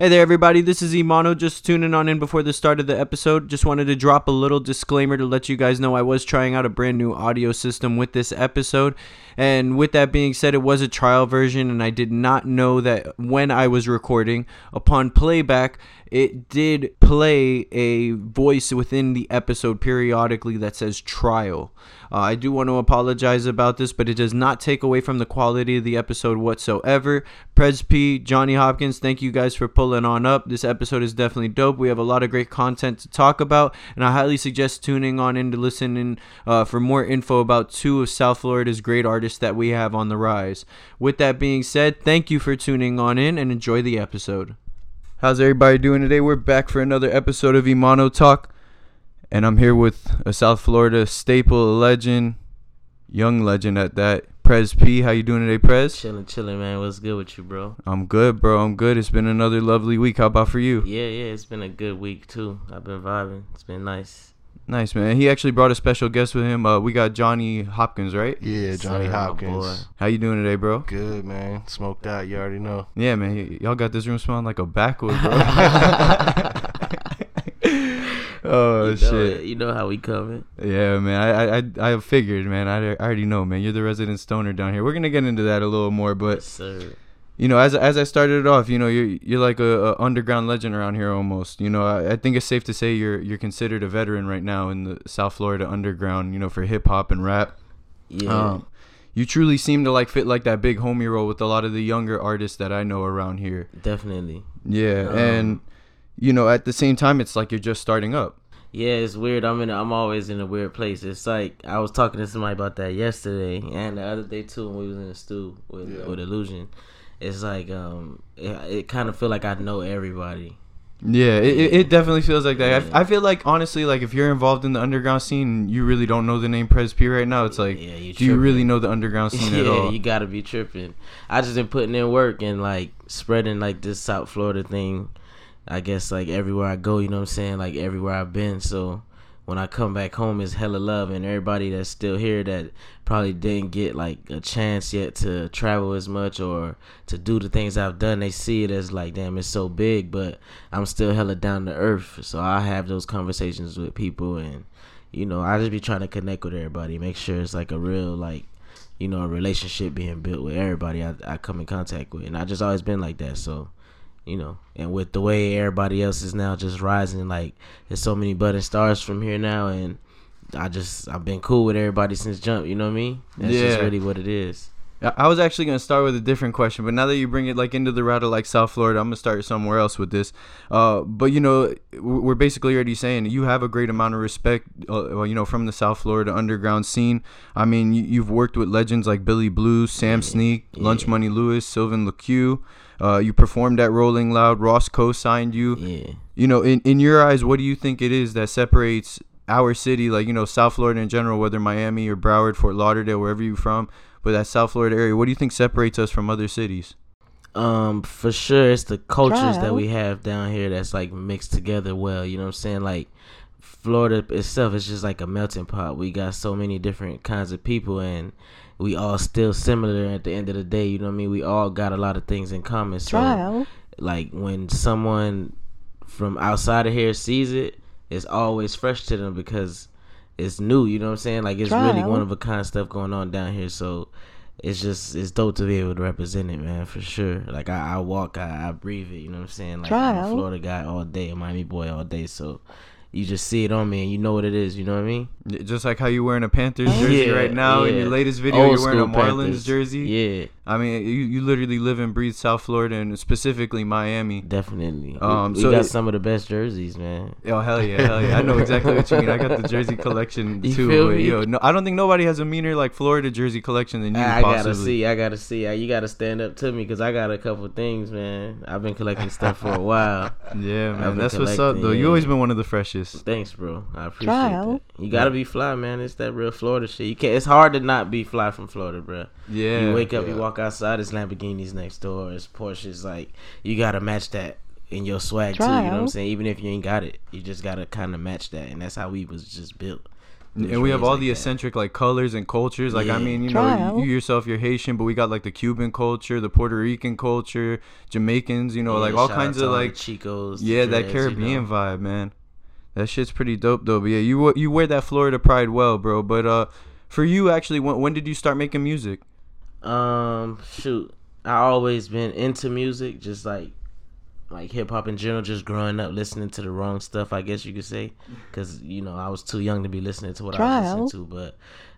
Hey there, everybody. This is Imano. Just tuning on in before the start of the episode. Just wanted to drop a little disclaimer to let you guys know I was trying out a brand new audio system with this episode. And with that being said, it was a trial version, and I did not know that when I was recording, upon playback, it did play a voice within the episode periodically that says trial. Uh, I do want to apologize about this, but it does not take away from the quality of the episode whatsoever. Prez P, Johnny Hopkins, thank you guys for pulling on up. This episode is definitely dope. We have a lot of great content to talk about, and I highly suggest tuning on in to listen in uh, for more info about two of South Florida's great artists that we have on the rise. With that being said, thank you for tuning on in and enjoy the episode. How's everybody doing today? We're back for another episode of Imano Talk and I'm here with a South Florida staple legend, young legend at that. Prez P, how you doing today, Prez? Chilling, chilling, man. What's good with you, bro? I'm good, bro. I'm good. It's been another lovely week. How about for you? Yeah, yeah. It's been a good week too. I've been vibing. It's been nice. Nice, man. He actually brought a special guest with him. Uh, we got Johnny Hopkins, right? Yeah, Johnny Sir, my Hopkins. How you doing today, bro? Good, man. Smoked out. You already know. Yeah, man. Y- y'all got this room smelling like a backwood, bro. oh you know shit. it. You know how we coming. Yeah, man. I, I I figured, man. I, I already know, man. You're the resident stoner down here. We're gonna get into that a little more, but Yes, sir. You know, as as I started it off, you know, you're you're like a, a underground legend around here almost. You know, I, I think it's safe to say you're you're considered a veteran right now in the South Florida underground. You know, for hip hop and rap. Yeah. Um, you truly seem to like fit like that big homie role with a lot of the younger artists that I know around here. Definitely. Yeah, Um, and you know, at the same time, it's like you're just starting up. Yeah, it's weird. I'm in. A, I'm always in a weird place. It's like I was talking to somebody about that yesterday and the other day too when we was in the stew with Yeah. with illusion. It's like um, it, it kind of feel like I know everybody. Yeah, it, it, it definitely feels like that. Yeah. I, feel like honestly, like if you're involved in the underground scene, you really don't know the name Prez P right now. It's like, yeah, you do you really know the underground scene yeah, at all? Yeah, you gotta be tripping. I just been putting in work and like spreading like this South Florida thing. I guess like everywhere I go, you know what I'm saying? Like everywhere I've been. So when I come back home, it's hella love, and everybody that's still here that probably didn't get like a chance yet to travel as much or to do the things I've done, they see it as like, damn, it's so big, but I'm still hella down to earth. So I have those conversations with people, and you know, I just be trying to connect with everybody, make sure it's like a real like you know, a relationship being built with everybody I, I come in contact with. And I just always been like that. So, you know, and with the way everybody else is now just rising, like there's so many budding stars from here now. And I just, I've been cool with everybody since jump. You know what I mean? That's just really what it is. I was actually gonna start with a different question, but now that you bring it like into the route of like South Florida, I'm gonna start somewhere else with this. Uh, but you know, we're basically already saying you have a great amount of respect, uh, you know, from the South Florida underground scene. I mean, you, you've worked with legends like Billy Blue, Sam Sneak, Lunch Money Lewis, Sylvan LaCue. Uh, you performed at Rolling Loud. Ross co-signed you. Yeah. You know, in in your eyes, what do you think it is that separates our city, like you know, South Florida in general, whether Miami or Broward, Fort Lauderdale, wherever you're from, but that South Florida area, what do you think separates us from other cities? Um, for sure, it's the cultures that we have down here that's like mixed together well. You know what I'm saying? Like Florida itself is just like a melting pot. We got so many different kinds of people, and we all still similar at the end of the day. You know what I mean? We all got a lot of things in common. So, Trial. like when someone from outside of here sees it, it's always fresh to them because it's new. You know what I'm saying? Like it's really one of a kind stuff going on down here. So it's just it's dope to be able to represent it, man, for sure. Like I, I walk, I, I breathe it. You know what I'm saying? Like I'm a Florida guy all day, a Miami boy all day. So you just see it on me and you know what it is. You know what I mean? Just like how you're wearing a Panthers jersey Yeah, right now. In your latest video, Old you're wearing a Marlins Panthers. jersey. Yeah, I mean, you, you literally live and breathe South Florida and specifically Miami. definitely. Um, we, we got it- some of the best jerseys, man. Oh hell yeah, hell yeah! I know exactly what you mean. I got the jersey collection You too, feel but me? yo, no, I don't think nobody has a meaner like Florida jersey collection than you. I gotta see. I gotta see. Uh, You gotta stand up to me because I got a couple things, man. I've been collecting stuff for a while. Yeah, man, that's what's up though. You always been one of the freshest. Thanks, bro. I appreciate Trial. that. You gotta be fly, man. It's that real Florida shit. You can't. It's hard to not be fly from Florida, bro. Yeah, you wake up, you walk outside, it's Lamborghinis next door, it's Porsches. Like you gotta match that in your swag too. You know what I'm saying? Even if you ain't got it, you just gotta kind of match that, and that's how we was just built. was and we have all like the that. eccentric like colors and cultures. Like I mean, you know, Trial. you yourself you're Haitian, but we got like the Cuban culture, the Puerto Rican culture, Jamaicans. You know, Yeah, like all kinds of all like Chicos. the yeah, that Dreads, you Caribbean know. vibe, man. That shit's pretty dope though. But yeah, you you wear that Florida pride well, bro. But uh, for you actually, when when did you start making music? Um, shoot, I always been into music, just like like hip hop in general. Just growing up listening to the wrong stuff, I guess you could say, because you know I was too young to be listening to what I Trial. was listening to.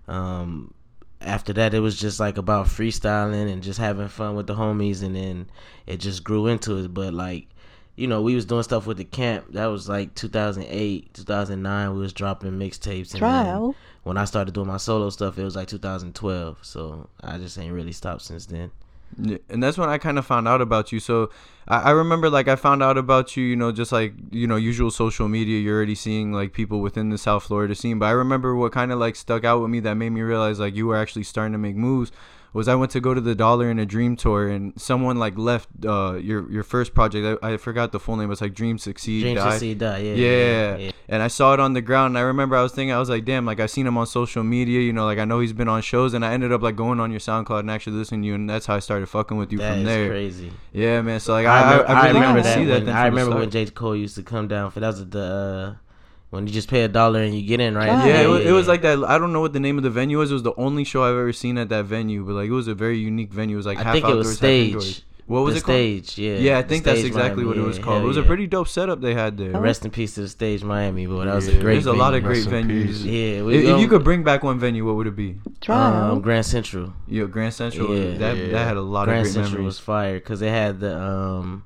But um, after that, it was just like about freestyling and just having fun with the homies, and then it just grew into it. But like. You know, we was doing stuff with the camp. That was like 2008, 2009. We was dropping mixtapes. and then Trial. When I started doing my solo stuff, it was like 2012. So I just ain't really stopped since then. And that's when I kind of found out about you. So I, I remember like I found out about you, you know, just like you know, usual social media. You're already seeing like people within the South Florida scene. But I remember what kind of like stuck out with me that made me realize like you were actually starting to make moves. Was I went to go to the Dollar and a Dream tour and someone like left uh your your first project. I, I forgot the full name. It was like Dream Succeed. Dream Die. Succeed Die. Yeah. Yeah. yeah. And I saw it on the ground and I remember I was thinking I was like, damn, like I seen him on social media, you know, like I know he's been on shows and I ended up like going on your SoundCloud and actually listening to you and that's how I started fucking with you That from there. crazy. Yeah, man. So like I, I, remember, I, I really remember that. see that. when, then I remember when. J. Cole used to come down for that was the uh, when you just pay a dollar and you get in, right? Right. Yeah, it, wa- it was like that. I don't know what the name of the venue was. It was the only show I've ever seen at that venue, but like it was a very unique venue. It was like I half think it was stage. What was the it called? stage, yeah. Yeah, I think that's Stage exactly what it was yeah, called. It hell was a pretty dope setup they had there. Rest in peace to the stage Miami, but that was a great. There's a lot of great Rest venues. Yeah, we If, if you could bring back one venue, what would it be? Trial. um, Grand Central. Yeah, Grand Central. Yeah. that Yeah. that had a lot Grand of great Central memories. was fire because it had the um,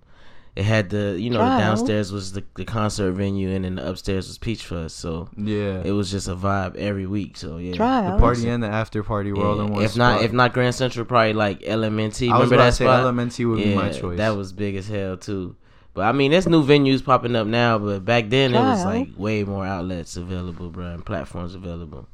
it had the you know Trial. the downstairs was the, the concert venue and then the upstairs was Peach Fuzz, so yeah, it was just a vibe every week. So yeah, the party and the after party were all Yeah, in one If not, if not Grand Central, probably like LMNT. I was Remember about that to say spot? LMNT would be my choice. That was big as hell too. But I mean, there's new venues popping up now, but back then it was like way more outlets available, bro, and platforms available.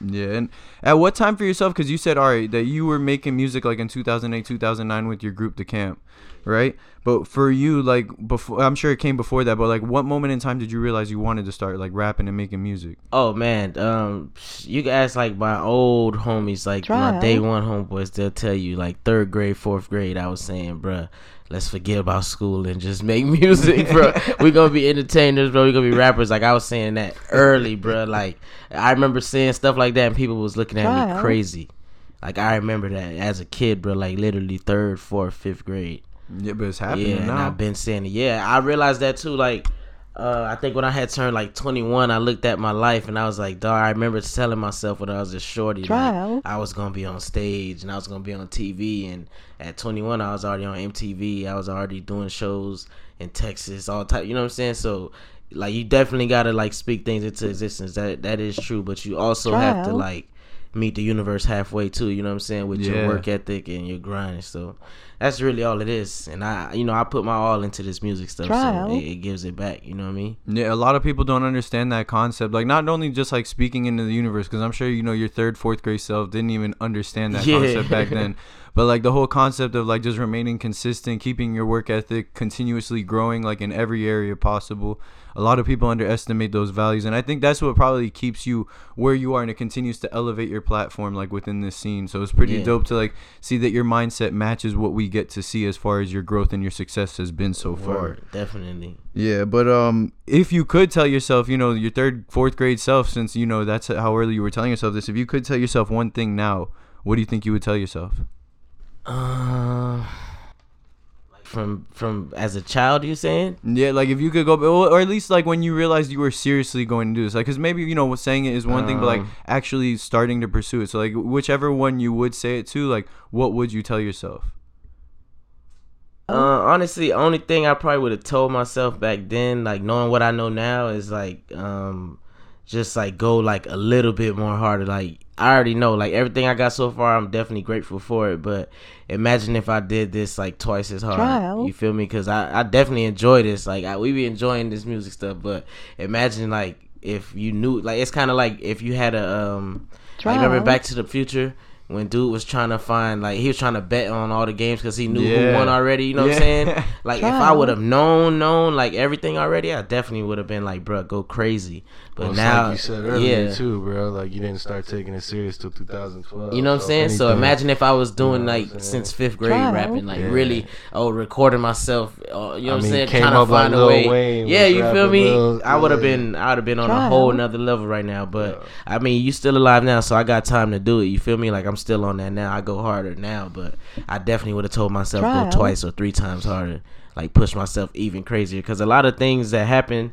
Yeah, and at what time for yourself? Because you said, all right, that you were making music like in 2008, 2009 with your group, The Camp, right? But for you, like before, I'm sure it came before that. But like, what moment in time did you realize you wanted to start like rapping and making music? Oh man, um, you can ask like my old homies, like Trial. my day one homeboys. They'll tell you like third grade, fourth grade. I was saying, bruh, let's forget about school and just make music, bro. we gonna be entertainers, bro. We gonna be rappers. Like I was saying that early, bro. Like I remember saying stuff like that, and people was looking at me crazy. Like I remember that as a kid, bro. Like literally third, fourth, fifth grade. Yeah, but it's happening Yeah, and now. I've been saying it. Yeah, I realized that too. Like, uh, I think when I had turned like 21, I looked at my life and I was like, dog, I remember telling myself when I was a shorty, like, I was gonna be on stage and I was gonna be on TV. And at 21, I was already on MTV. I was already doing shows in Texas, all type. You know what I'm saying? So. Like you definitely gotta like speak things into existence. That that is true, but you also have to like meet the universe halfway too. You know what I'm saying with Yeah. your work ethic and your grind. So that's really all it is. And I, you know, I put my all into this music stuff, Trial. so it, it gives it back. You know what I mean? Yeah, a lot of people don't understand that concept. Like, not only just like speaking into the universe, because I'm sure you know your third, fourth grade self didn't even understand that Yeah. concept back then. But like the whole concept of like just remaining consistent, keeping your work ethic continuously growing, like in every area possible. A lot of people underestimate those values, and I think that's what probably keeps you where you are, and it continues to elevate your platform, like within this scene. So it's pretty Yeah. dope to like see that your mindset matches what we get to see as far as your growth and your success has been so far. Definitely. Yeah, but um, if you could tell yourself, you know, your third, fourth grade self, since you know that's how early you were telling yourself this, if you could tell yourself one thing now, what do you think you would tell yourself? Uh, from from as a child, you saying? Yeah, like if you could go, or at least like when you realized you were seriously going to do this, like, because maybe you know saying it is one thing, but like Um. actually starting to pursue it. So like whichever one you would say it to, like, what would you tell yourself? Uh, honestly, only thing I probably would have told myself back then, like knowing what I know now, is like, um, just like go like a little bit more harder. Like I already know, like everything I got so far, I'm definitely grateful for it. But imagine if I did this like twice as hard. Trial. You feel me? Because I, I definitely enjoy this. Like I, we be enjoying this music stuff, but imagine like if you knew, like it's kind of like if you had a um, like remember Back to the Future. When dude was trying to find like he was trying to bet on all the games because he knew Yeah. who won already. You know what I'm saying? Like if I would have known, known like everything already, I definitely would have been like, bruh, go crazy. But Well, now, like you said earlier yeah. too, bro. Like you didn't start taking it serious till 2012. You know what I'm so if saying? So imagine if I was doing You know like saying? since fifth grade Trial. rapping, like Yeah. really, oh, recording myself. Uh, you know I what I'm saying? Trying to up like find a way. Wayne yeah, you feel me? Lil- I would have yeah. been, I would have been on a whole nother level right now. But I mean, you still alive now, so I got time to do it. You feel me? Like I'm still on that now. I go harder now, but I definitely would have told myself go twice or three times harder. Like push myself even crazier. Because a lot of things that happen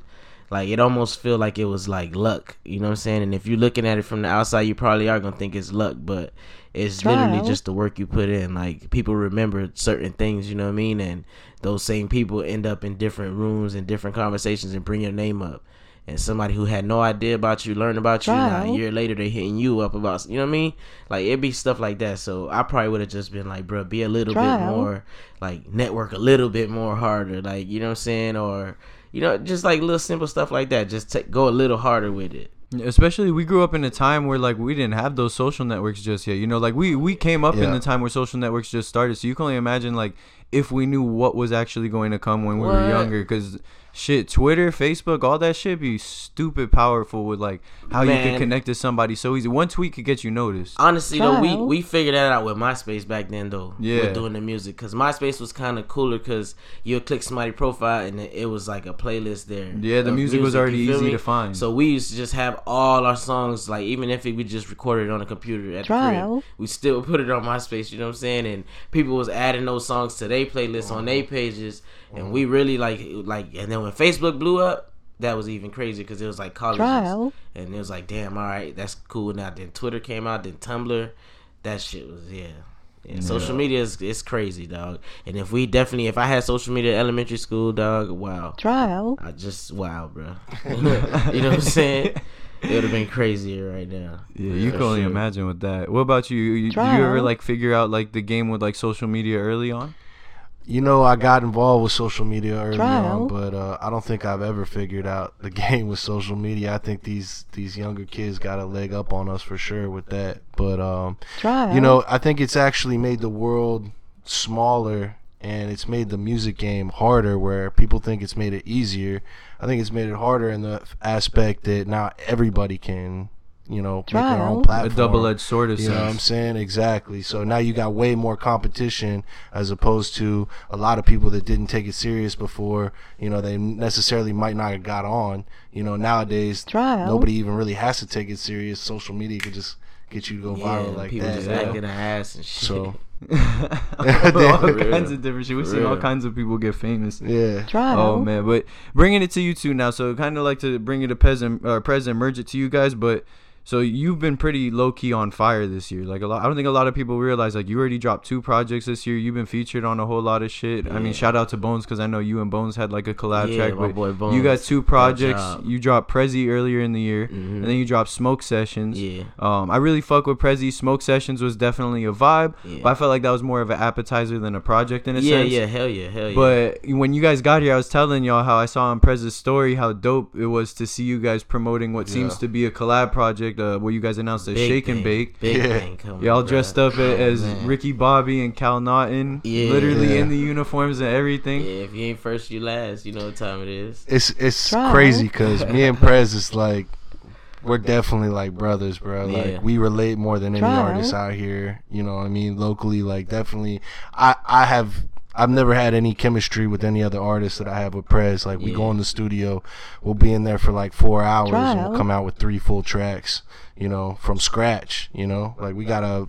like it almost feel like it was like luck you know what i'm saying? And if you're looking at it from the outside you probably are gonna think it's luck but it's literally just the work you put in. Like people remember certain things you know what i mean? And those same people end up in different rooms and different conversations and bring your name up and somebody who had no idea about you learn about you now a year later they're hitting you up about you know what i mean like it'd be stuff like that so i probably would have just been like bro be a little bit more like network a little bit more harder like you know what i'm saying or you know, just like little simple stuff like that. Just take, go a little harder with it. Especially we grew up in a time where like we didn't have those social networks just yet. You know, like we we came up in the time where social networks just started. So you can only imagine like if we knew what was actually going to come when we were younger cuz shit, Twitter, Facebook, all that shit be stupid powerful with like how you Man. can connect to somebody so easy. One tweet could get you noticed. Honestly, though, we we figured that out with MySpace back then, though. Yeah. with doing the music, because MySpace was kind of cooler, because you'll click somebody profile and it, it was like a playlist there. Yeah, the of music was already easy me? to find. So we used to just have all our songs, like even if we just recorded it on a computer at the Trial. crib, we still put it on MySpace. You know what I'm saying? And people was adding those songs to their playlists on their uh-huh. pages, and uh-huh. we really like like. And then when Facebook blew up, that was even crazy because it was like colleges. Trial. And it was like, damn, all right, that's cool. Now then Twitter came out, then Tumblr, that shit was yeah. Yeah, social media is it's crazy, dog. And if we definitely, if I had social media at elementary school, dog, wow, Trial. I just wow, bro. you know what I'm saying? It would have been crazier right now. Yeah, you can only sure. imagine with that. What about you? You, you ever like figure out like the game with like social media early on? You know, I got involved with social media early Trial. on, but uh, I don't think I've ever figured out the game with social media. I think these these younger kids got a leg up on us for sure with that. But um, you know, I think it's actually made the world smaller and it's made the music game harder where people think it's made it easier. I think it's made it harder in the aspect that now everybody can, you know, make their Trial. own A double-edged sword of You know what I'm saying? Exactly. So now you got way more competition as opposed to a lot of people that didn't take it serious before. You know, they necessarily might not have got on. You know, nowadays Trial. nobody even really has to take it serious. Social media could just get you to go Yeah, viral like people that. just you know? acting an ass and shit. So all real. kinds of different shit. We've seen all real. kinds of people get famous. yeah. Trial. Oh man, but bringing it to you two now. So kind of like to bring it to present, uh, present, merge it to you guys. But so you've been pretty low key on fire this year. Like a lot, I don't think a lot of people realize. Like you already dropped two projects this year. You've been featured on a whole lot of shit. I mean, shout out to Bones because I know you and Bones had like a collab Yeah, track. my boy you Bones. got two projects. You dropped Prezi earlier in the year, Mhm. and then you dropped Smoke Sessions. Yeah. Um, I really fuck with Prezi. Smoke Sessions was definitely a vibe, Yeah. but I felt like that was more of an appetizer than a project in a Yeah, sense. yeah, yeah, hell yeah, hell yeah. But when you guys got here, I was telling y'all how I saw on Prezi's story how dope it was to see you guys promoting what seems to be a collab project, uh, where you guys announced a Big shake and thing, bake. Big Yeah. thing coming. Y'all bruh. dressed up a- as Man. Ricky Bobby and Cal Naughton, Yeah. literally in the uniforms and everything. Yeah, if you ain't first, you last. You know what time it is. It's it's Trial. crazy because me and Prez is like we're definitely like brothers, bro. Yeah. Like we relate more than any Trial. artist out here. You know what I mean? Locally, like definitely. I I have. I've never had any chemistry with any other artist that I have with Prez. Like we Yeah. go in the studio, we'll be in there for like four hours, and we'll come out with three full tracks. You know, from scratch. You know, like we got a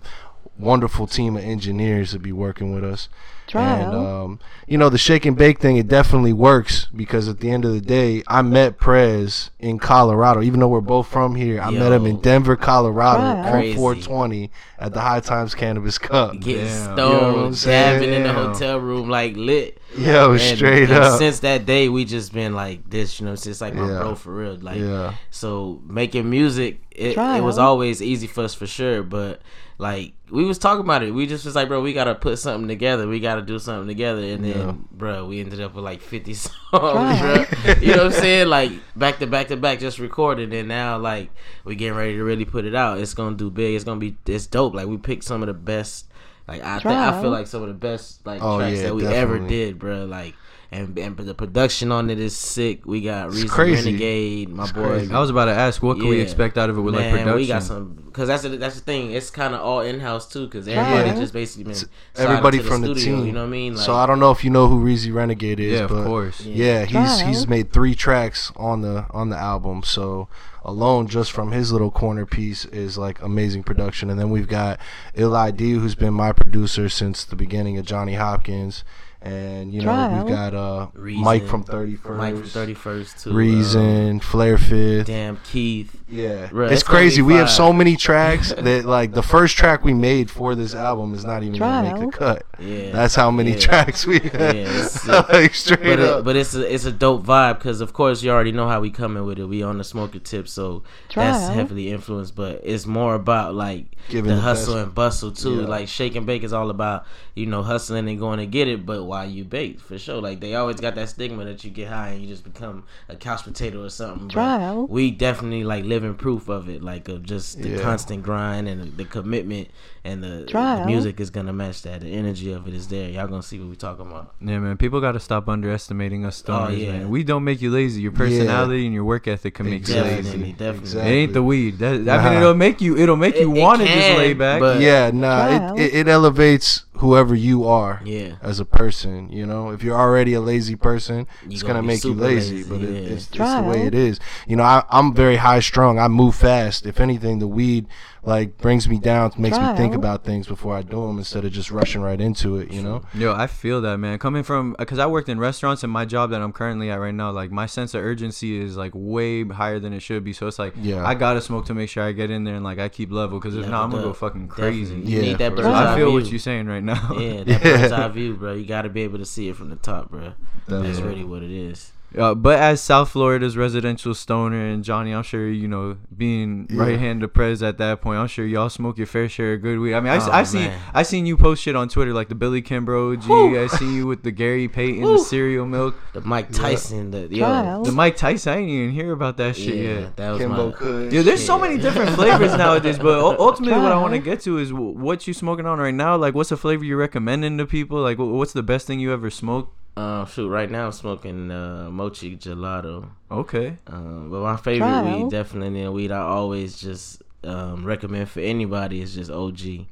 wonderful team of engineers to be working with us. And um, you know the shake and bake thing, it definitely works because at the end of the day, I met Prez in Colorado. Even though we're both from here, I met him in Denver, Colorado, Wow. on Crazy. 420 at the High Times Cannabis Cup. Getting Damn. stoned, You know dabbing in the hotel room like lit. Yo, And- straight and up. Since that day, we just been like this, you know. Since like my Yeah. bro for real, like yeah, so making music. It, it was always easy for us for sure, but like we was talking about it. We just was like, bro, we gotta put something together. We gotta do something together. And then, Yeah. bro, we ended up with like fifty songs, Right. bro. You know what I'm saying? Like back to back to back, just recorded. And now, like, we getting ready to really put it out. It's gonna do big. It's gonna be it's dope. Like we picked some of the best. Like I think I feel like some of the best like Oh, tracks yeah, that we ever did, bro. Like. And, and the production on it is sick. We got Reason crazy. Renegade, my It's boy. crazy. I was about to ask, what can we expect out of it with like production? we got some because that's the, that's the thing. It's kind of all in house too because everybody Yeah. just basically been Everybody to from the, studio, team. You know what I mean? Like, so I don't know if you know who Reezy Renegade is. yeah, of but course. Yeah, he's Trial. he's made three tracks on the on the album. So alone, just from his little corner piece, is like amazing production. And then we've got Il ID, who's been my producer since the beginning of Johnny Hopkins. And you know Trial. we've got uh Reason. Mike from Thirty First, Mike from Thirty First too. uh, Reason, Flair Fifth. damn Keith. Yeah, Bruh, it's it's crazy. be We have so many tracks that like the first track we made for this album is not even gonna make the cut. Yeah, That's how many Yeah. tracks we have. Yeah, it's like straight but up. it, but it's a, it's a dope vibe because of course you already know how we coming with it. We on the smoker tip, so that's heavily influenced. But it's more about like Giving the the hustle best. and bustle too. Yeah. Like shake and bake is all about you know hustling and going to get it, but while you bake for sure. Like they always got that stigma that you get high and you just become a couch potato or something. But Trial. we definitely like living proof of it, like of just the Yeah. constant grind and the commitment and the, the music is gonna match that. The energy of it is there. Y'all gonna see what we talking about. Yeah, man. People got to stop underestimating us stoners, Oh, yeah. man. We don't make you lazy. Your personality and your work ethic can make Definitely, you lazy. definitely. Exactly. It ain't the weed. That, I Nah. mean, it'll make you. It'll make you It- it want to just can, lay back. but- yeah, nah, it, it, it elevates whoever you are Yeah. as a person. You know, if you're already a lazy person, You it's gonna gonna make you lazy. lazy, But it, it's, it's the way it is. You know, I, I'm very high strung. I move fast. If anything, the weed like brings me down, makes me think about things before I do them instead of just rushing right into it. You know. Yo, I feel that, man. Coming from, because I worked in restaurants and my job that I'm currently at right now, like my sense of urgency is like way higher than it should be. So it's like, Yeah. I gotta smoke to make sure I get in there and like I keep level. Because if not, I'm gonna go fucking crazy. Definitely. You Yeah, need that for bird's So I feel what you're saying right now. Yeah, that Yeah. bird's eye view, bro. You got to be able to see it from the top, bro. That's really what it is. Uh, but as South Florida's residential stoner and Johnny, I'm sure you know being Yeah. right hand to Prez at that point. I'm sure y'all smoke your fair share of good weed. I mean, I, Oh, I seen man. I seen you post shit on Twitter like the Billy Kimbrough OG. I seen you with the Gary Payton, the cereal milk, The Mike Tyson, the yo, Trial. the Mike Tyson. I didn't even hear about that shit yeah, yet. that was Kimbo my. Kush. Yeah, there's so many different flavors nowadays, but u- ultimately, what I want to get to is what you smoking on right now. Like, what's the flavor you're recommending to people? Like, what's the best thing you ever smoked? Uh, shoot, right now I'm smoking uh, mochi gelato. Okay, Um, but my favorite Trial. weed, definitely in weed, I always just um, recommend for anybody is just OG.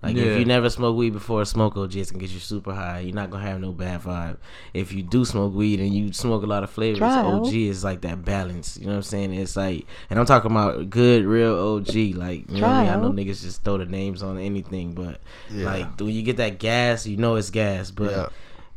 Like Yeah. if you never smoked weed before, smoke OG. It's gonna get you super high. You're not gonna have no bad vibe. If you do smoke weed and you smoke a lot of flavors, Trial. OG is like that balance. You know what I'm saying? It's like, and I'm talking about good, real OG. Like you know what I mean? I know niggas just throw the names on anything, but Yeah. like when you get that gas, you know it's gas. But Yeah.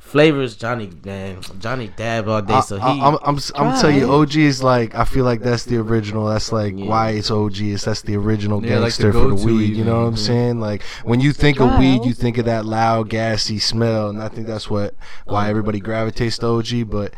Flavors, Johnny man, Johnny dab all day, so he. I, am I'm, I'm, I'm telling you, OG is like I feel like that's the original. That's like Yeah. why it's OG. Is that's the original Yeah, like the gangster for the go-to weed. You know what I'm saying? Like when you think of weed, you think of that loud, gassy smell, and I think that's what why um, everybody gravitates to OG. But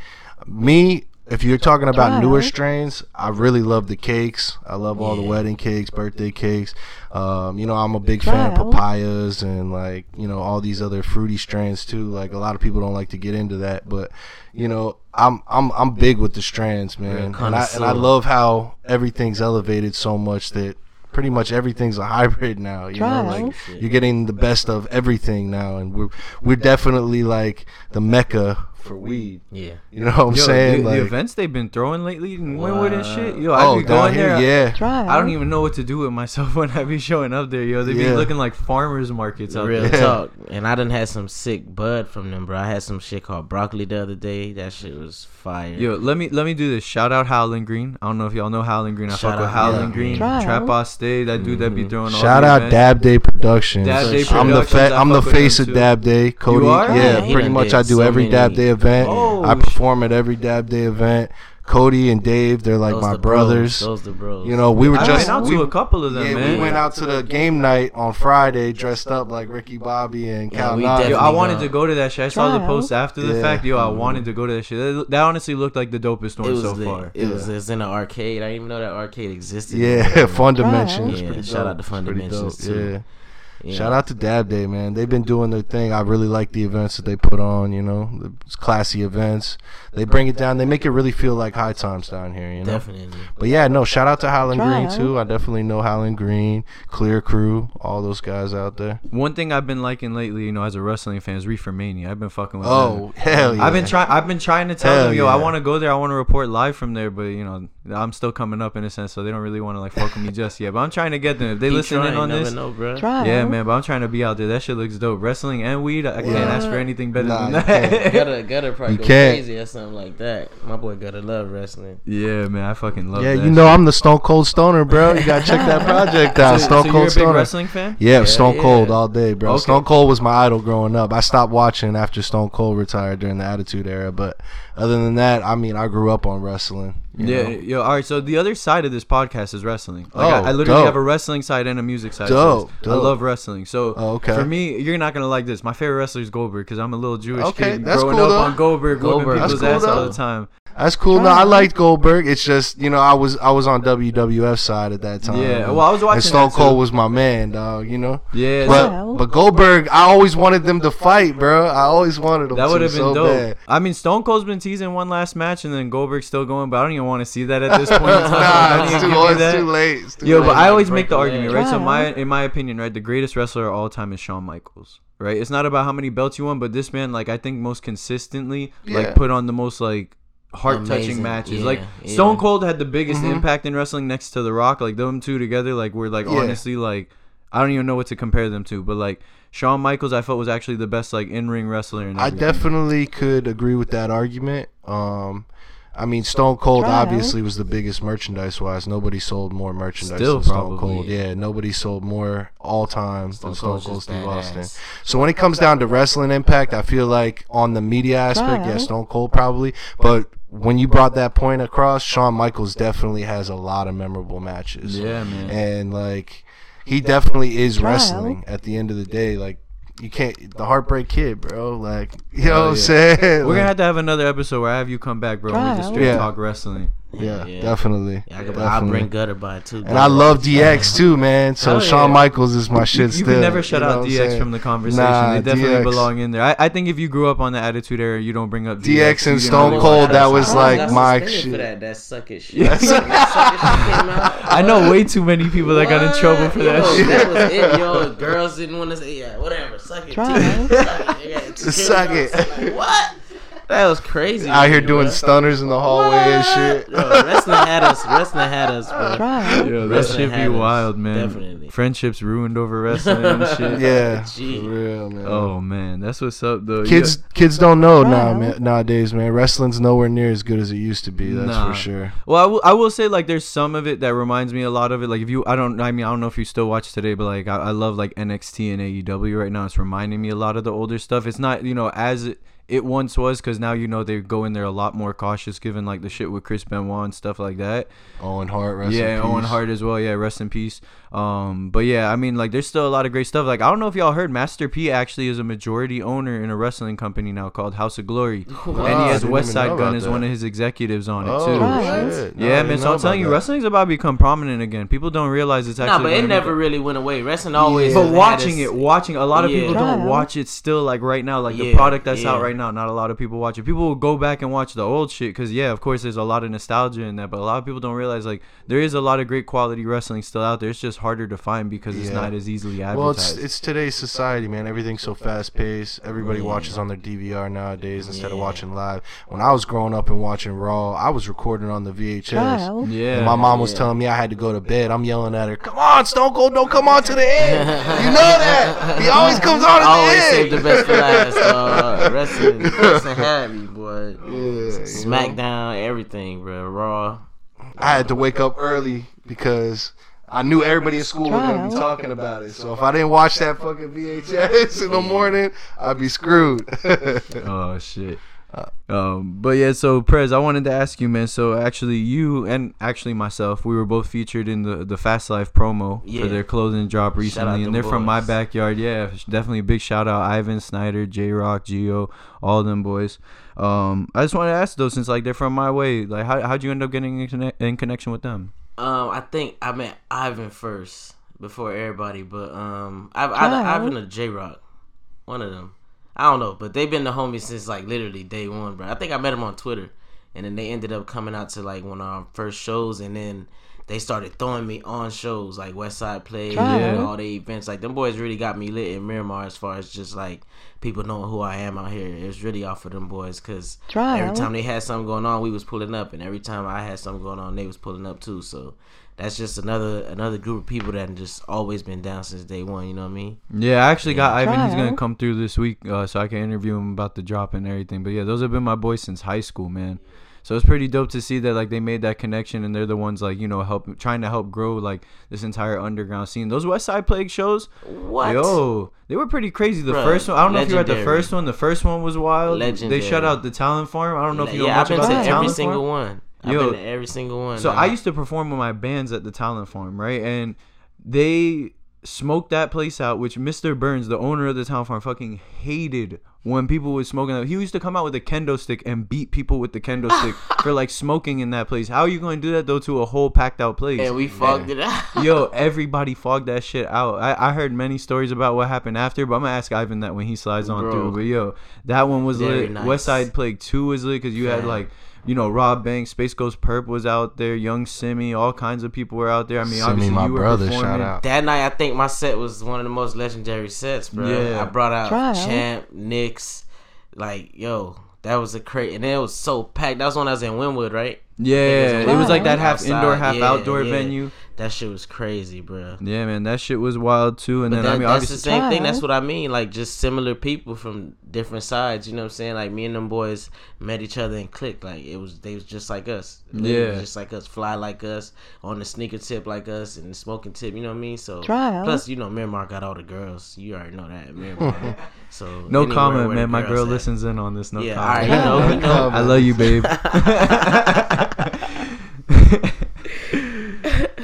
me. If you're talking about newer strains, I really love the cakes. I love all the wedding cakes, birthday cakes. Um, you know, I'm a big fan of papayas and like you know all these other fruity strains too. Like a lot of people don't like to get into that, but you know I'm I'm I'm big with the strands, man. And I and I love how everything's elevated so much that pretty much everything's a hybrid now. You know, like you're getting the best of everything now, and we're we're definitely like the mecca for weed. yeah. You know what I'm Yo, saying? the, like, the events they've been throwing lately in Wynwood and shit. Yo, I oh, be going here, there. yeah. Trial. I don't even know what to do with myself when I be showing up there, yo. They be looking like farmers markets out Real there. talk. And I done had some sick bud from them, bro. I had some shit called broccoli the other day. That shit was fire. Yo, let me let me do this. Shout out Howling Green. I don't know if y'all know Howling Green. I Shout fuck with out, Howling yeah. Green. Trial. Trap Boss Stay, that dude that be Mhm. throwing all Shout the out events. Dab Day Productions. Dab Day I'm the fa- I I'm the face of. Dab Day. Cody, are? yeah, Yeah, pretty much I do every Dab Day event. Oh, I sh- perform at every Dab Day event. Cody and Dave, they're like Those my the bros. brothers. Those the bros. You know, we were I just went out we, to a couple of them, yeah, man. we went out to the game night on Friday dressed up like Ricky Bobby and Yeah, Cal we Yo, I wanted gonna- go to that shit. I saw the post after the Yeah. fact. Yo, I wanted to go to that shit. That, that honestly looked like the dopest it one so lit. far. It was Yeah. it's in an arcade. I didn't even know that arcade existed. Yeah, Fun Dimensions. Yeah, pretty shout out to Fun Pretty Dimensions, too. Yeah. Yeah. Shout out to Dab Day, man. They've been doing their thing. I really like the events that they put on. You know, the classy events. They bring it down. They make it really feel like high times down here. You know. Definitely. But yeah, no. Shout out to Howland Green Try too. I definitely know Highland Green, Clear Crew, all those guys out there. One thing I've been liking lately, you know, as a wrestling fan, is Reefer Mania. I've been fucking with. Oh them. hell yeah! I've been trying. I've been trying to tell Hell them, yo, I want to go there. I want to report live from there, but you know, I'm still coming up in a sense, so they don't really want to like fuck with me just yet. But I'm trying to get them. If they Keep listen in trying, on this, know, bro. Try. yeah, man. But I'm trying to be out there. That shit looks dope. Wrestling and weed. I can't ask for anything better Nah, than that. can't. Gutter, gutter probably You go can't. crazy or something like that. My boy Gutter love wrestling. yeah, man. I fucking love. Yeah, that you know shit. I'm the Stone Cold Stoner, bro. You gotta check that project out. So, Stone so Cold you're a big Stoner. wrestling fan? Yeah, Yeah, Stone yeah. Cold all day, bro. Okay. Stone Cold was my idol growing up. I stopped watching after Stone Cold retired during the Attitude Era, but other than that, I mean, I grew up on wrestling. Yeah, know? yo, all right. So the other side of this podcast is wrestling. Like, I, Oh, I literally dope. have a wrestling side and a music side. Dope, this. I love wrestling. So Oh, okay. for me, you're not gonna like this. My favorite wrestler is Goldberg because I'm a little Jewish Okay, kid that's growing cool, up though. on Goldberg, Goldberg. people's That's ass cool, all the time. That's cool. No, I liked Goldberg. It's just you know I was I was on WWF side at that time. Yeah, well, I was watching And Stone that, too. Cold was my man, dog. You know. Yeah, But Yeah. but Goldberg, I always wanted them to fight, bro. I always wanted them. that would have been so dope. Bad. I mean, Stone Cold's been teasing one last match, and then Goldberg's still going, but I don't even want to see that at this point. in time. Nah, it's too, give me it's too late. It's too Yo, late. but I always make the argument, leg. right? So my, in my opinion, right, the greatest wrestler of all time is Shawn Michaels, right? It's not about how many belts you won, but this man, like, I think most consistently, Yeah. like, put on the most like heart touching matches. Yeah, like yeah. Stone Cold had the biggest Mhm. impact in wrestling next to The Rock. Like them two together, like we're like Yeah. honestly like I don't even know what to compare them to, but like Shawn Michaels, I felt was actually the best like in ring wrestler. And I definitely could agree with that argument. Um, I mean, Stone Cold Try. obviously was the biggest merchandise wise. Nobody sold more merchandise Still than Stone probably. Cold. Yeah, nobody sold more all time than Stone Stone Cold Steve Austin. badass. So when it comes down to wrestling impact, I feel like on the media aspect, yeah, Stone Cold probably. But when you brought that point across, Shawn Michaels definitely has a lot of memorable matches. Yeah, man. And like he definitely is Trial. wrestling at the end of the day. Like you can't the heartbreak kid, bro. Like you know Hell what I'm saying? We're Like, gonna have to have another episode where I have you come back, bro. And we just straight Yeah. talk wrestling. Yeah, Yeah. definitely. Yeah, I could, I'll definitely. bring Gutter by too. and I love DX too, man. So Hell Shawn. Michaels is my shit You still. can never shut you know out DX from the conversation. Nah, they definitely DX. belong in there. I, I think if you grew up on the Attitude Era, you don't bring up DX, DX and Stone Cold, that was I like my shit. For that, that suck shit. That's- that suck shit. I know way too many people that got in trouble for that Yo, shit. That was it, yo. Girls didn't want to say, yeah, whatever. Suck it. Try. too. Suck it. Yeah, it came Suck it. What? That was crazy. Out here bro. doing stunners in the hallway and shit. Yo, wrestling had us. Wrestling had us, bro. Try. Yo, that Wrestling shit be had us. wild, man. Definitely. Friendships ruined over wrestling and shit. Yeah, Gee. for real, man. Oh man, that's what's up though. Kids, kids don't know now, man. Nowadays, man, wrestling's nowhere near as good as it used to be. That's Nah. for sure. Well, I will, will say like there's some of it that reminds me a lot of it. Like if you, I don't, I mean, I don't know if you still watch today, but like I, I love like NXT and AEW right now. It's reminding me a lot of the older stuff. It's not, you know, as it, it once was because now you know they go in there a lot more cautious, given like the shit with Chris Benoit and stuff like that. Owen Hart, rest yeah, in Owen. Hart as well. Yeah, rest in peace. Um, but yeah, I mean, like, there's still a lot of great stuff. Like, I don't know if y'all heard, Master P actually is a majority owner in a wrestling company now called House of Glory, and he has didn't West Side know Gun as one of his executives on it Oh too. Right. shit! I Yeah, didn't man. So I'm telling you, that. wrestling's about to become prominent again. People don't realize it's actually. Nah, but it never be- really went away. Wrestling always. But watching it, watching a lot of Yeah. people don't watch it still. Like right now, like the product that's out right now, not a lot of people watch it. People will go back and watch the old shit because yeah, of course, there's a lot of nostalgia in that. But a lot of people don't realize like there is a lot of great quality wrestling still out there. It's just harder to find because it's Yeah. not as easily advertised. Well, it's it's today's society, man. Everything's so fast paced. Everybody Yeah. watches on their DVR nowadays instead of watching live. When I was growing up and watching Raw, I was recording on the VHS. Trial. yeah, And my mom was Yeah. telling me I had to go to bed. I'm yelling at her, "Come on, Stone Cold, don't come on to the end. You know that. He always comes on at Always the save the best for last. Uh, wrestling, wrestling had me, boy. Yeah, you know? SmackDown, everything, bro. Raw. I had to wake up early because I knew everybody at school was gonna be talking about it. So if I didn't watch that fucking VHS in the morning, I'd be screwed. Oh shit. Uh, Um, but yeah, so Prez, I wanted to ask you, man. So actually, you and actually myself, we were both featured in the the Fast Life promo Yeah. for their clothing drop recently, and they're from my backyard. Yeah, definitely a big shout out, Ivan Snyder, J Rock, Geo, all them boys. Um, I just wanted to ask though, since like they're from my way, like how how'd you end up getting in, conne- in connection with them? Um, I think I met Ivan first before everybody, but um, I've I've been a J Rock, one of them. I don't know, but they've been the homies since like literally day one, bro. I think I met them on Twitter, and then they ended up coming out to like one of our first shows, and then they started throwing me on shows like West Side Play and all the events. Like them boys really got me lit in Miramar as far as just like people knowing who I am out here. It was really off of them boys because every time they had something going on, we was pulling up, and every time I had something going on, they was pulling up too. So that's just another another group of people that just always been down since day one. You know what I mean? Yeah, I actually got Ivan. He's gonna come through this week, uh, so I can interview him about the drop and everything. But yeah, those have been my boys since high school, man. So it's pretty dope to see that like they made that connection and they're the ones like you know help trying to help grow like this entire underground scene. Those West Side Plague shows, what? Yo, they were pretty crazy. The Bruh, first one, I don't know if you were at the first one. The first one was wild. Legendary. They shut out the Talent Farm. I don't know if you know yeah, much I've about the Talent every single one. I've Yo, been to every single one. So I used to perform with my bands at the Talent Farm, right? And they smoked that place out, which Mr. Burns, the owner of the town Farm, fucking hated when people was smoking that. He used to come out with a kendo stick and beat people with the kendo stick for like smoking in that place. How are you going to do that though to a whole packed out place? And we fogged it out. Yo, everybody fogged that shit out. I, I heard many stories about what happened after, but I'm gonna ask Ivan that when he slides on Bro. through. But yo, that one was Very lit. Nice. West Side Plague Two was lit because you yeah. had like you know, Rob Banks, Space Ghost Purrp was out there, Young Simi, all kinds of people were out there. I mean, Simi, obviously my you brother, shout out. That night, I think my set was one of the most legendary sets, bro. Yeah. I brought out Try Champ, Nix, like yo, that was a crate, and it was so packed. That was when I was in Wynwood, right? Yeah, it was, it was like that half outside. indoor, half yeah, outdoor yeah. venue. That shit was crazy, bro. Yeah, man, that shit was wild too. And but then that, I mean, that's the same thing. That's what I mean. Like just similar people from different sides. You know what I'm saying? Like me and them boys met each other and clicked. Like it was they was just like us. yeah, just like us, fly like us, on the sneaker tip like us, and the smoking tip. You know what I mean? So plus, you know, Miramar got all the girls. You already know that Miramar. so no comment, man. My girl at. listens in on this. No yeah, comment. All right, you know, you know. I love you, babe.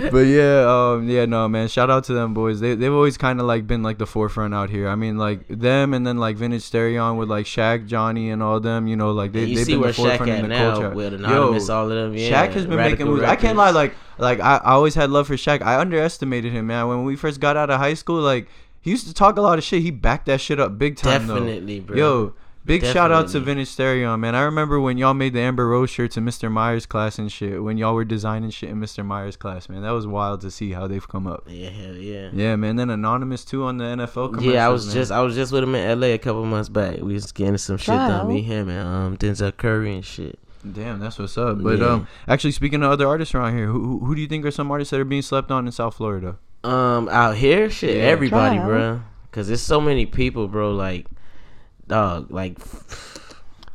but yeah, um, yeah, no, man. Shout out to them boys. They they've always kind of like been like the forefront out here. I mean, like them, and then like Vintage Stereo with like Shaq, Johnny, and all them. You know, like they they've been the forefront in the now culture. With Anonymous, Yo, all of them. Yeah, Shaq has been making moves. Records. I can't lie, like like I, I always had love for Shaq. I underestimated him, man. When we first got out of high school, like he used to talk a lot of shit. He backed that shit up big time. Definitely, though. bro. Yo Big Definitely. shout out to Vintage Stereo, man. I remember when y'all made the Amber Rose shirts in Mr. Myers class and shit. When y'all were designing shit in Mr. Myers class, man. That was wild to see how they've come up. Yeah, hell yeah. Yeah, man. Then Anonymous too on the NFL commercials. Yeah, I was man. just I was just with him in LA a couple months back. We was getting some shit done. Me, him, and um Denzel Curry and shit. Damn, that's what's up. But yeah. um, actually, speaking of other artists around here, who who do you think are some artists that are being slept on in South Florida? Um, out here, shit, yeah. everybody, bro. Cause there's so many people, bro. Like, dog, like.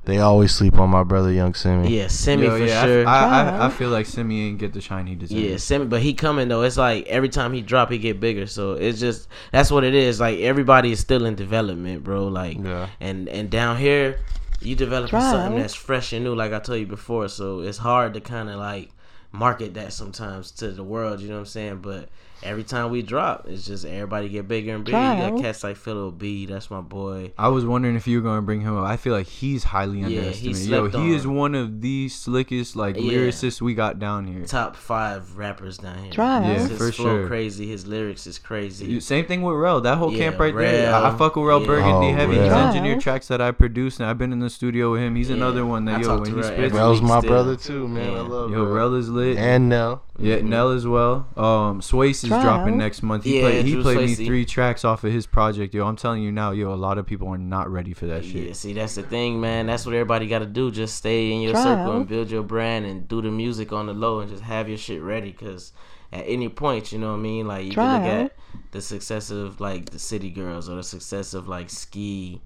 They always sleep on my brother, Young Simi. Yeah, Simi Yo, for yeah, sure. I, I, I, feel like Simi ain't get the shine he deserves. Yeah, Simi, but he coming though. It's like every time he drop, he get bigger. So it's just that's what it is. Like everybody is still in development, bro. Like, yeah. and and down here, you developing Try. something that's fresh and new. Like I told you before, so it's hard to kind of like market that sometimes to the world. You know what I'm saying? But every time we drop, it's just everybody get bigger and bigger. You got cats like Philo B, that's my boy. I was wondering if you were gonna bring him up. I feel like he's highly yeah, underestimated. He Yo, he on. is one of the slickest like yeah. lyricists we got down here. Top five rappers down here. Try. Yeah, his for flow sure. Crazy. His lyrics is crazy. Same thing with Rel. That whole yeah, camp right Rel, there. I, I, fuck with Rel yeah. Burgundy oh, heavy. He's engineered tracks that I produce, and I've been in the studio with him. He's another one that I yo when he spits. Rel's my still. brother too, man. I love Yo, Rel is lit. And Nell. Yeah, mm-hmm. Nell as well. Um, Swace is dropping next month. He yeah, played, he played me three tracks off of his project. Yo, I'm telling you now, yo, a lot of people are not ready for that shit. Yeah, see, that's the thing, man. That's what everybody got to do. Just stay in your Try circle and build your brand and do the music on the low and just have your shit ready. Cause at any point, you know what I mean. Like you Try can look out. at the success of like the City Girls or the success of like Ski,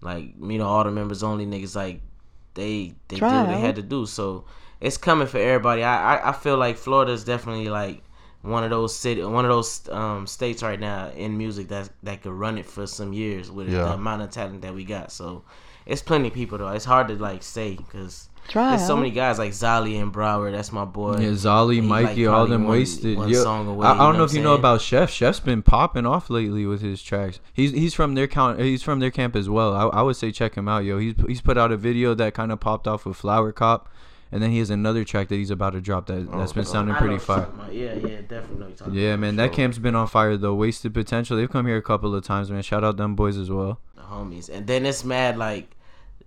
like you know all the members only niggas. Like they they did what they had to do. So it's coming for everybody. I, I, I feel like Florida is definitely like one of those city, one of those um, states right now in music that that could run it for some years with yeah. the amount of talent that we got. So it's plenty of people though. It's hard to like say because there's so many guys like Zali and Brower. That's my boy. Yeah, Zali, Mikey, like all them one, wasted. One Yo, away, I, I, don't know, know if you know about Chef. Chef's been popping off lately with his tracks. He's he's from their count. He's from their camp as well. I, I would say check him out, yo. He's he's put out a video that kind of popped off with Flower Cop and then he has another track that he's about to drop that that's oh, been sounding I pretty what fire. Yeah, yeah, definitely. know what you're talking Yeah, man, that sure. camp's been on fire though. Wasted potential. They've come here a couple of times, man. Shout out them boys as well. the homies, and then it's mad like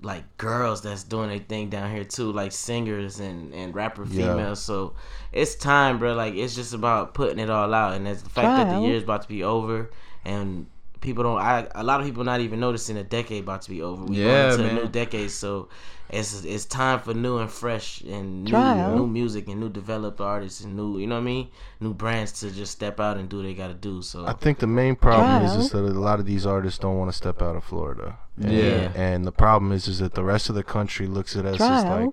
like girls that's doing their thing down here too, like singers and and rapper Yeah. females. So it's time, bro. Like it's just about putting it all out, and it's the fact that the Trial. year's about to be over, and people don't. I a lot of people not even noticing a decade about to be over. We Yeah, going into man. a new decade, so. It's, it's time for new and fresh and new, Trial. new music and new developed artists and new you know what I mean new brands to just step out and do what they got to do so I think the main problem is, Trial. is that a lot of these artists don't want to step out of Florida. And, Yeah. And the problem is is that the rest of the country looks at us as like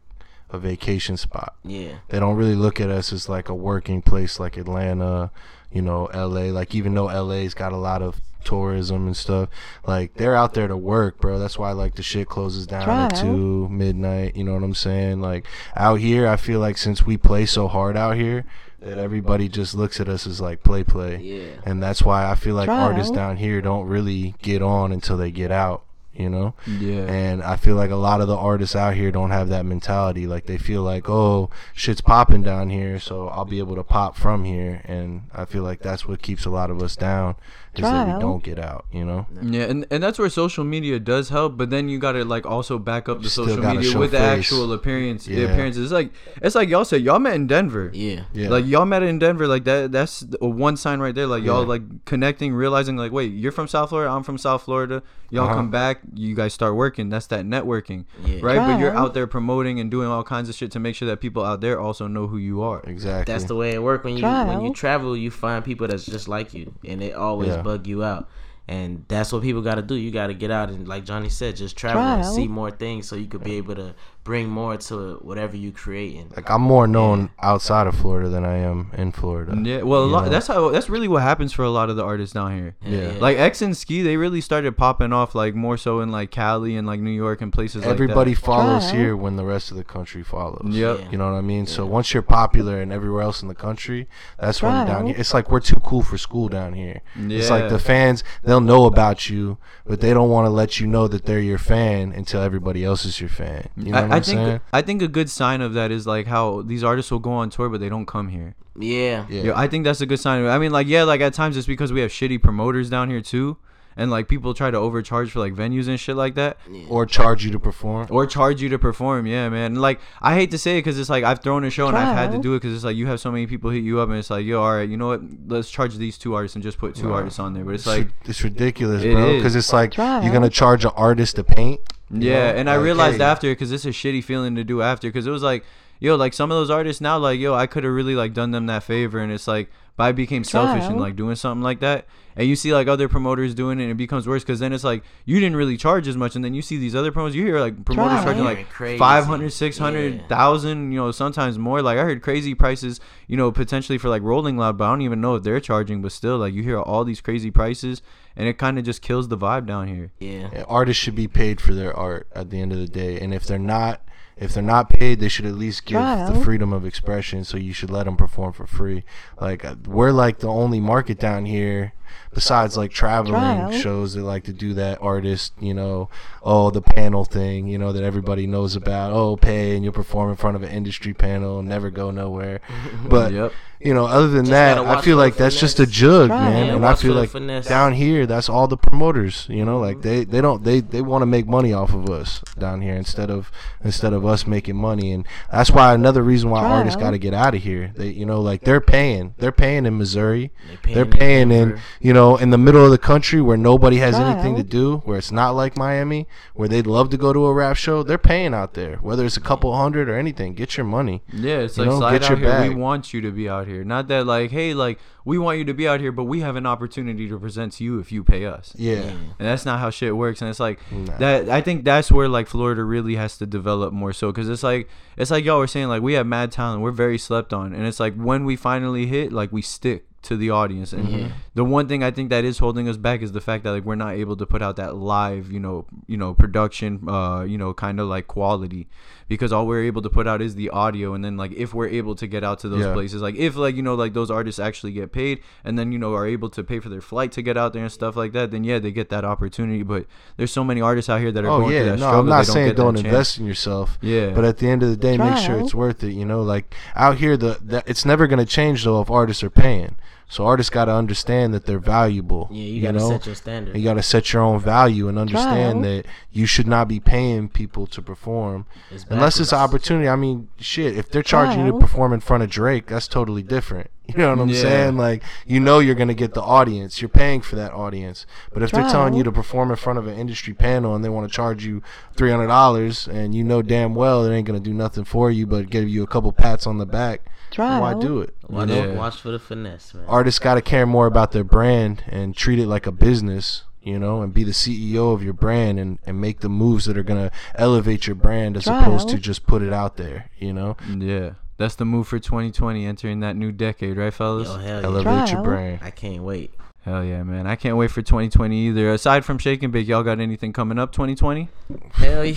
a vacation spot. yeah They don't really look at us as like a working place like Atlanta, you know, LA. Like even though LA's got a lot of tourism and stuff, like they're out there to work, bro. That's why like the shit closes down at two midnight. You know what I'm saying? Like out here, I feel like since we play so hard out here, that everybody just looks at us as like play play. yeah And that's why I feel like Trial. artists down here don't really get on until they get out, you know? Yeah. And I feel like a lot of the artists out here don't have that mentality. Like they feel like, oh, shit's popping down here, so I'll be able to pop from here. And I feel like that's what keeps a lot of us down is that we Trial. don't get out, you know? Yeah, and, and that's where social media does help, but then you gotta like also back up the Still social media show with the actual appearance. The appearances. It's like it's like y'all said, y'all met in Denver. yeah Yeah. Like y'all met in Denver, like that. That's the- one sign right there. Like y'all Yeah. like connecting, realizing like, wait, you're from South Florida, I'm from South Florida. Y'all Uh-huh. come back, you guys start working. That's that networking, Yeah. right? But you're out there promoting and doing all kinds of shit to make sure that people out there also know who you are. exactly. That's the way it works when you when you travel. You find people that's just like you, and it always Yeah. bug you out. And that's what people got to do. You got to get out and, like Johnny said, just travel and see more things, so you could be able to bring more to whatever you creating. like I'm more known outside of Florida than I am in Florida. Yeah, well, a lot, that's how that's really what happens for a lot of the artists down here. Yeah. Like X and Ski, they really started popping off like more so in like Cali and like New York and places Everybody like follows Trial. here when the rest of the country follows. Yep. Yeah. You know what I mean? So once you're popular and everywhere else in the country, that's when you're down here it's like we're too cool for school down here. It's like the fans, they'll know about you, but they don't want to let you know that they're your fan until everybody else is your fan. You know I, what I think saying? I think a good sign of that is like how these artists will go on tour but they don't come here. Yeah, Yeah. Yo, I think that's a good sign. I mean, like yeah, like at times it's because we have shitty promoters down here too, and like people try to overcharge for like venues and shit like that, Or charge you to perform. or charge you to perform. Yeah, man. Like I hate to say it because it's like I've thrown a show and I've had to do it because it's like you have so many people hit you up and it's like yo, all right, you know what? Let's charge these two artists and just put two Right. artists on there. But it's It's, like it's ridiculous, It bro. Because it's like Trial. you're gonna charge an artist to paint. Yeah, know? and I Like, realized hey, after because it's a shitty feeling to do after because it was like, yo, like some of those artists now, like yo, I could have really like done them that favor, and it's like, but I became selfish and like doing something like that, and you see like other promoters doing it, and it becomes worse because then it's like you didn't really charge as much, and then you see these other promoters, you hear like promoters Trial. charging like crazy. 500, 600, Yeah. 1000, you know, sometimes more. Like I heard crazy prices, you know, potentially for like Rolling Loud, but I don't even know if they're charging, but still, like you hear all these crazy prices, and it kind of just kills the vibe down here. yeah, Yeah, artists should be paid for their art at the end of the day, and if they're not, if they're not paid, they should at least give the freedom of expression. So you should let them perform for free. Like uh, we're like the only market down here, besides like traveling Trial. shows that like to do that artist, you know, oh the panel thing, you know that everybody knows about. Oh, pay and you'll perform in front of an industry panel, never go nowhere. But Yep. You know, other than Just that, I feel like the that's just a jug, Trial. man. Yeah, and I feel like finesse. down here, that's all the promoters. You know, like they they don't they they want to make money off of us down here instead of instead of us making money, and that's why another reason why artists got to get out of here. They you know like they're paying they're paying in Missouri, They paying they're paying in Denver. you know in the middle of the country where nobody has anything to do, where it's not like Miami, where they'd love to go to a rap show. They're paying out there, whether it's a couple hundred or anything. Get your money. Yeah, it's You like know, get out your here. We want you to be out here. Not that like, hey, like we want you to be out here, but we have an opportunity to present to you if you pay us. Yeah. Yeah. And that's not how shit works. And it's like Nah. that. I think that's where like Florida really has to develop more so because it's like it's like y'all were saying like we have mad talent. We're very slept on, and it's like when we finally hit, like we stick to the audience and Yeah. the one thing i think that is holding us back is the fact that like we're not able to put out that live you know you know production uh you know kind of like quality because all we're able to put out is the audio and then like if we're able to get out to those Yeah. places like if like you know like those artists actually get paid and then you know are able to pay for their flight to get out there and stuff like that then yeah they get that opportunity but there's so many artists out here that are Oh going through yeah, that no, struggle I'm they not don't saying don't invest in yourself. yeah But at the end of the day, make sure it's worth it. You know, like out here, the, the it's never gonna change though if artists are paying. So artists got to understand that they're valuable. Yeah, you gotta set your standard. You got to set your own value and understand out. that you should not be paying people to perform It's unless it's an opportunity. I mean, shit, if they're charging you to perform in front of Drake, that's totally different. You know what I'm Yeah. saying? Like, you know you're going to get the audience. You're paying for that audience. But if they're telling you to perform in front of an industry panel and they want to charge you $300 and you know damn well it ain't going to do nothing for you but give you a couple pats on the back, Try why out. do it? You Watch, know? Yeah. watch for the finesse, man. artists got to care more about their brand and treat it like a business you know and be the ceo of your brand and, and make the moves that are going to elevate your brand as Try opposed to just put it out there you know yeah that's the move for 2020 entering that new decade right fellas Yo, hell yeah. elevate Try your out. brand I can't wait. Hell yeah, man. I can't wait for 2020 either. Aside from Shake and Bake, y'all got anything coming up 2020? Hell yeah.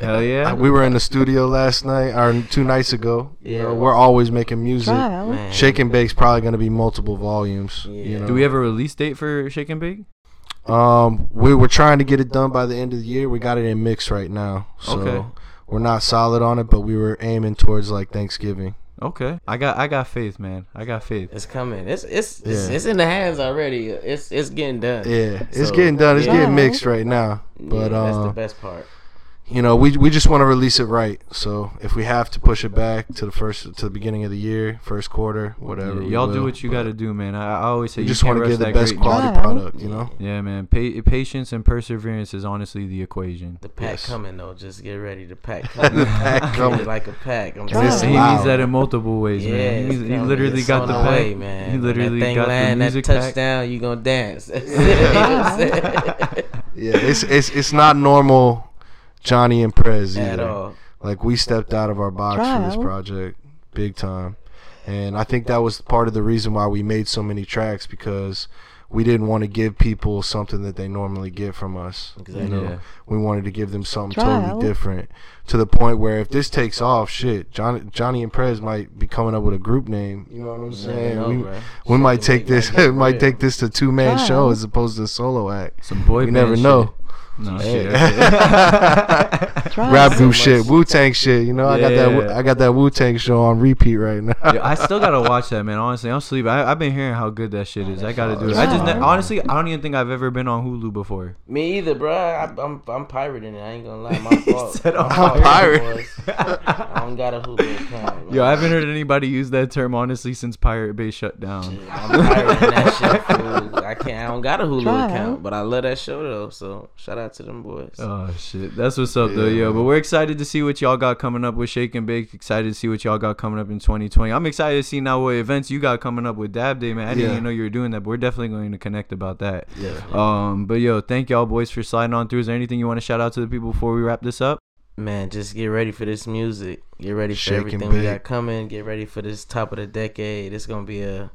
Hell yeah. We were in the studio last night or two nights ago you Yeah. know we're always making music Try out. Man. shake and bake's probably going to be multiple volumes Yeah. you know Do we have a release date for Shake and Bake? um we were trying to get it done by the end of the year we got it in mix right now so Okay. we're not solid on it but we were aiming towards like thanksgiving Okay. I got I got faith, man. I got faith. It's coming. It's it's it's, Yeah. it's in the hands already. It's it's getting done. Yeah, it's getting done. It's yeah. getting mixed right now. Yeah, But that's the uh, best part. You know, we we just want to release it right. So if we have to push it back to the first to the beginning of the year, first quarter, whatever, Yeah, y'all do what you got to do, man. I, I always say We you just want to rush give the best quality job. product. You know. Yeah, man. Pa- patience and perseverance is honestly the equation. The pack yes. coming though. Just get ready. The pack coming. The pack coming. like a pack. I'm Try He it. needs telling Wow. that in multiple ways, Yeah, man. He, it's he literally It's got the the pack. way, man. He When literally that thing got the land, music that pack. touchdown, you gonna dance. Yeah, it's it's it's not normal, Johnny and Prez At either. all. Like we stepped out of our box for this project, big time, and I think that was part of the reason why we made so many tracks because we didn't want to give people something that they normally get from us. Exactly. You know, Yeah. we wanted to give them something Trial. totally different. To the point where if this takes off, shit, Johnny, Johnny and Prez might be coming up with a group name. You know what I'm saying? know, we bruh. we might take this, might take this to two man show as opposed to a solo act. Some boy You band never shit. Know. No shit. Rap out. group so shit, much- Wu Tang shit. You know, I got that. Wu- Yeah. I got that Wu Tang show on repeat right now. Yeah, I still gotta watch that, man. Honestly, I'm sleeping. I, I've been hearing how good that shit is. I gotta do it. I just ne- honestly, I don't even think I've ever been on Hulu before. Me either, bro. I, I'm I'm pirating it. I ain't gonna lie. My fault. said I'm I'm pirating. I don't got a Hulu account. Man. Yo, I haven't heard anybody use that term honestly since Pirate Bay shut down. I'm pirating that shit. Fool. I can't. I don't got a Hulu Try account, out. but I love that show though. So shout out to them boys. Oh shit, that's what's up though, yo. But we're excited to see what y'all got coming up with Shake and Bake. Excited to see what y'all got coming up in 2020. I'm excited to see now what events you got coming up with Dab Day, man. I didn't Yeah. even know you were doing that, but we're definitely going to connect about that. Yeah. Um, but yo, thank y'all boys for sliding on through. Is there anything you want to shout out to the people before we wrap this up? Man, just get ready for this music. Get ready for Shake everything we got coming. Get ready for this top of the decade. It's gonna be a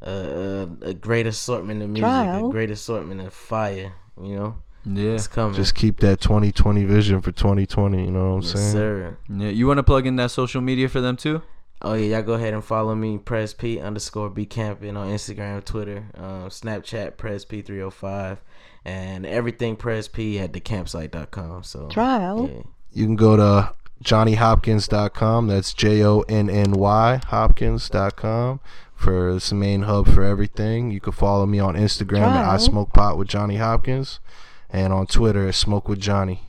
a, a, a great assortment of music, a great assortment of fire. You know, Yeah. it's coming. Just keep that 2020 vision for 2020. You know what I'm yes, saying? sir. Yeah. You want to plug in that social media for them too? Oh yeah, y'all go ahead and follow me, Press P underscore B Camping on Instagram, Twitter, um, Snapchat, Press P three hundred five, and everything Press P at thecampsite.com. So Try out. yeah. You can go to johnnyhopkins.com. That's J O N N Y Hopkins.com for it's the main hub for everything. You can follow me on Instagram at I Smoke Pot with Johnny Hopkins and on Twitter at Smoke with Johnny.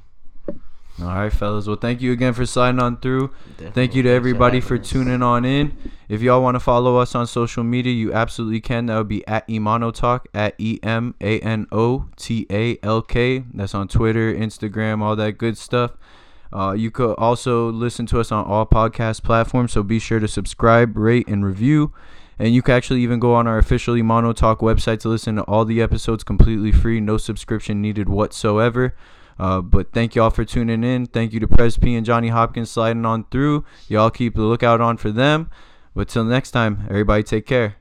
All right, fellas. Well, thank you again for signing on through. Definitely. Thank you to everybody for us. tuning on in. If y'all want to follow us on social media, you absolutely can. That would be at Emano Talk at E M A N O T A L K. That's on Twitter, Instagram, all that good stuff. Uh, you could also listen to us on all podcast platforms, so be sure to subscribe, rate, and review. And you can actually even go on our officially Emano Talk website to listen to all the episodes completely free, no subscription needed whatsoever. Uh, but thank y'all for tuning in. Thank you to Pres P and Johnny Hopkins sliding on through. Y'all keep the lookout on for them. But till next time, everybody take care.